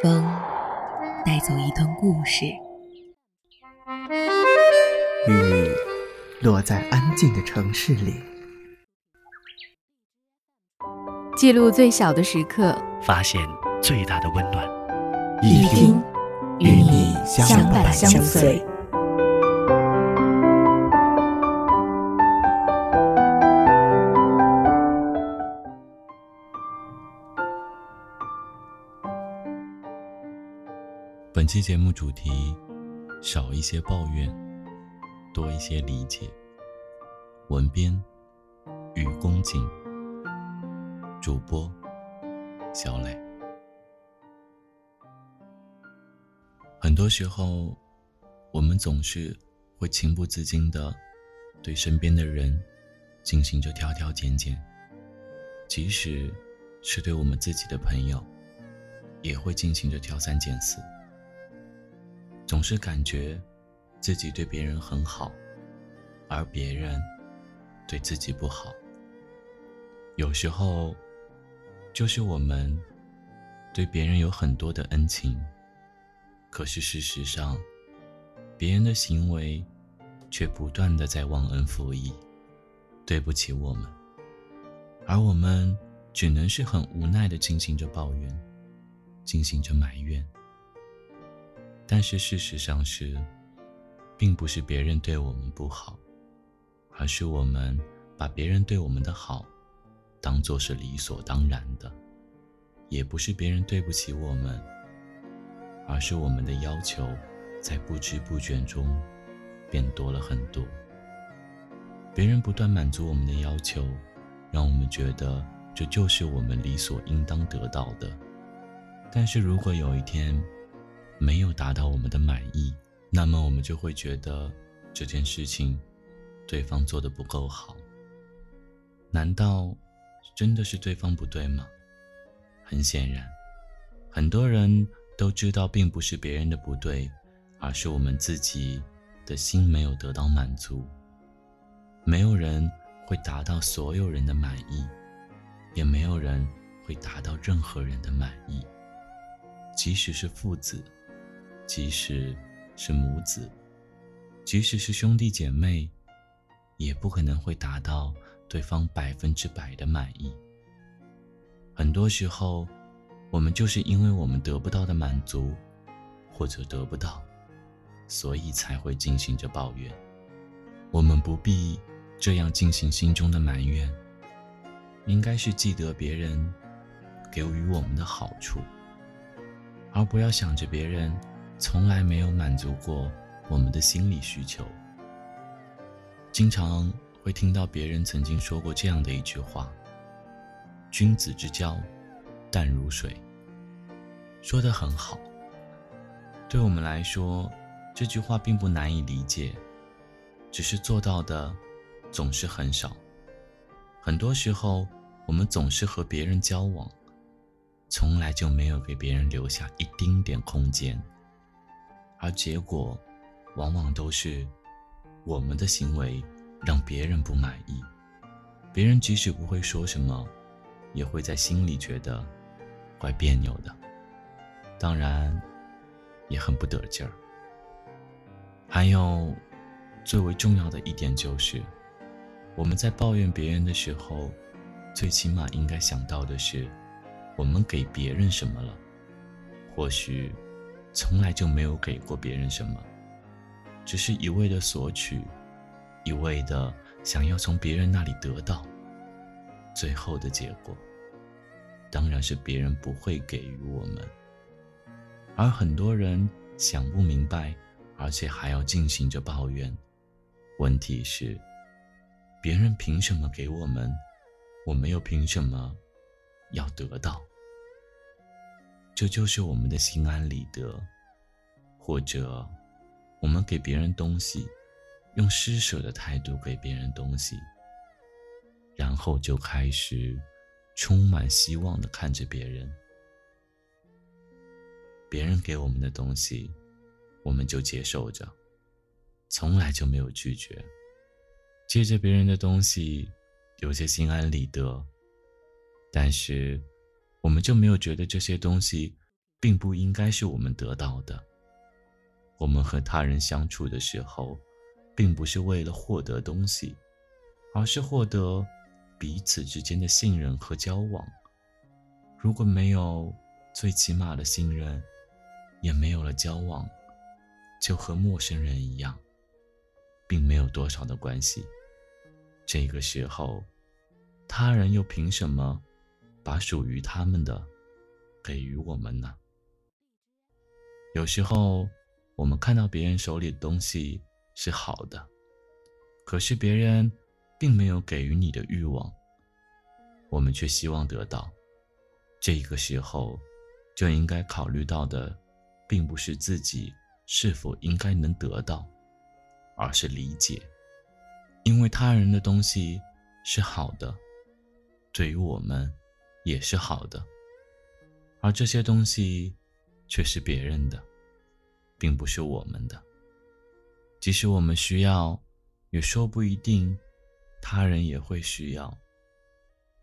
风带走一段故事，雨落在安静的城市里，记录最小的时刻，发现最大的温暖。一听与你相伴相随。期节目主题：少一些抱怨，多一些理解。文编：雨宫景，主播：小磊。很多时候，我们总是会情不自禁的对身边的人进行着挑挑拣拣，即使是对我们自己的朋友，也会进行着挑三拣四。总是感觉自己对别人很好，而别人对自己不好。有时候，就是我们对别人有很多的恩情，可是事实上，别人的行为却不断的在忘恩负义，对不起我们，而我们只能是很无奈的进行着抱怨，进行着埋怨。但是事实上是，并不是别人对我们不好，而是我们把别人对我们的好当做是理所当然的；也不是别人对不起我们，而是我们的要求在不知不觉中变多了很多。别人不断满足我们的要求，让我们觉得这就是我们理所应当得到的。但是如果有一天，没有达到我们的满意，那么我们就会觉得这件事情对方做的不够好。难道真的是对方不对吗？很显然，很多人都知道，并不是别人的不对，而是我们自己的心没有得到满足。没有人会达到所有人的满意，也没有人会达到任何人的满意，即使是父子。即使是母子，即使是兄弟姐妹，也不可能会达到对方百分之百的满意。很多时候，我们就是因为我们得不到的满足，或者得不到，所以才会进行着抱怨。我们不必这样进行心中的埋怨，应该是记得别人给予我们的好处，而不要想着别人。从来没有满足过我们的心理需求。经常会听到别人曾经说过这样的一句话：“君子之交，淡如水。”说的很好。对我们来说，这句话并不难以理解，只是做到的总是很少。很多时候，我们总是和别人交往，从来就没有给别人留下一丁点空间。而结果，往往都是我们的行为让别人不满意，别人即使不会说什么，也会在心里觉得怪别扭的，当然也很不得劲儿。还有最为重要的一点就是，我们在抱怨别人的时候，最起码应该想到的是，我们给别人什么了，或许。从来就没有给过别人什么，只是一味的索取，一味的想要从别人那里得到。最后的结果，当然是别人不会给予我们。而很多人想不明白，而且还要进行着抱怨。问题是，别人凭什么给我们，我们又凭什么要得到？这就是我们的心安理得，或者我们给别人东西，用施舍的态度给别人东西，然后就开始充满希望的看着别人。别人给我们的东西，我们就接受着，从来就没有拒绝。借着别人的东西，有些心安理得，但是。我们就没有觉得这些东西并不应该是我们得到的。我们和他人相处的时候，并不是为了获得东西，而是获得彼此之间的信任和交往。如果没有最起码的信任，也没有了交往，就和陌生人一样，并没有多少的关系。这个时候，他人又凭什么把属于他们的给予我们呢？有时候，我们看到别人手里的东西是好的，可是别人并没有给予你的欲望，我们却希望得到。这个时候，就应该考虑到的。并不是自己是否应该能得到，而是理解，因为他人的东西是好的，对于我们也是好的，而这些东西却是别人的，并不是我们的。即使我们需要，也说不一定他人也会需要，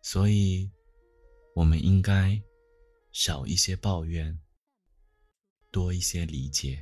所以，我们应该少一些抱怨。多一些理解。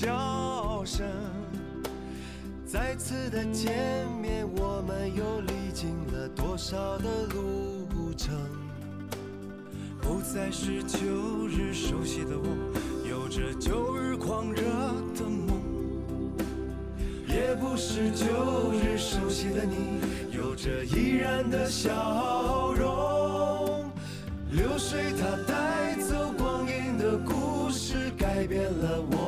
笑声。再次的见面，我们又历经了多少的路程？不再是旧日熟悉的我，有着旧日狂热的梦；也不是旧日熟悉的你，有着依然的笑容。流水它带走光阴的故事，改变了我。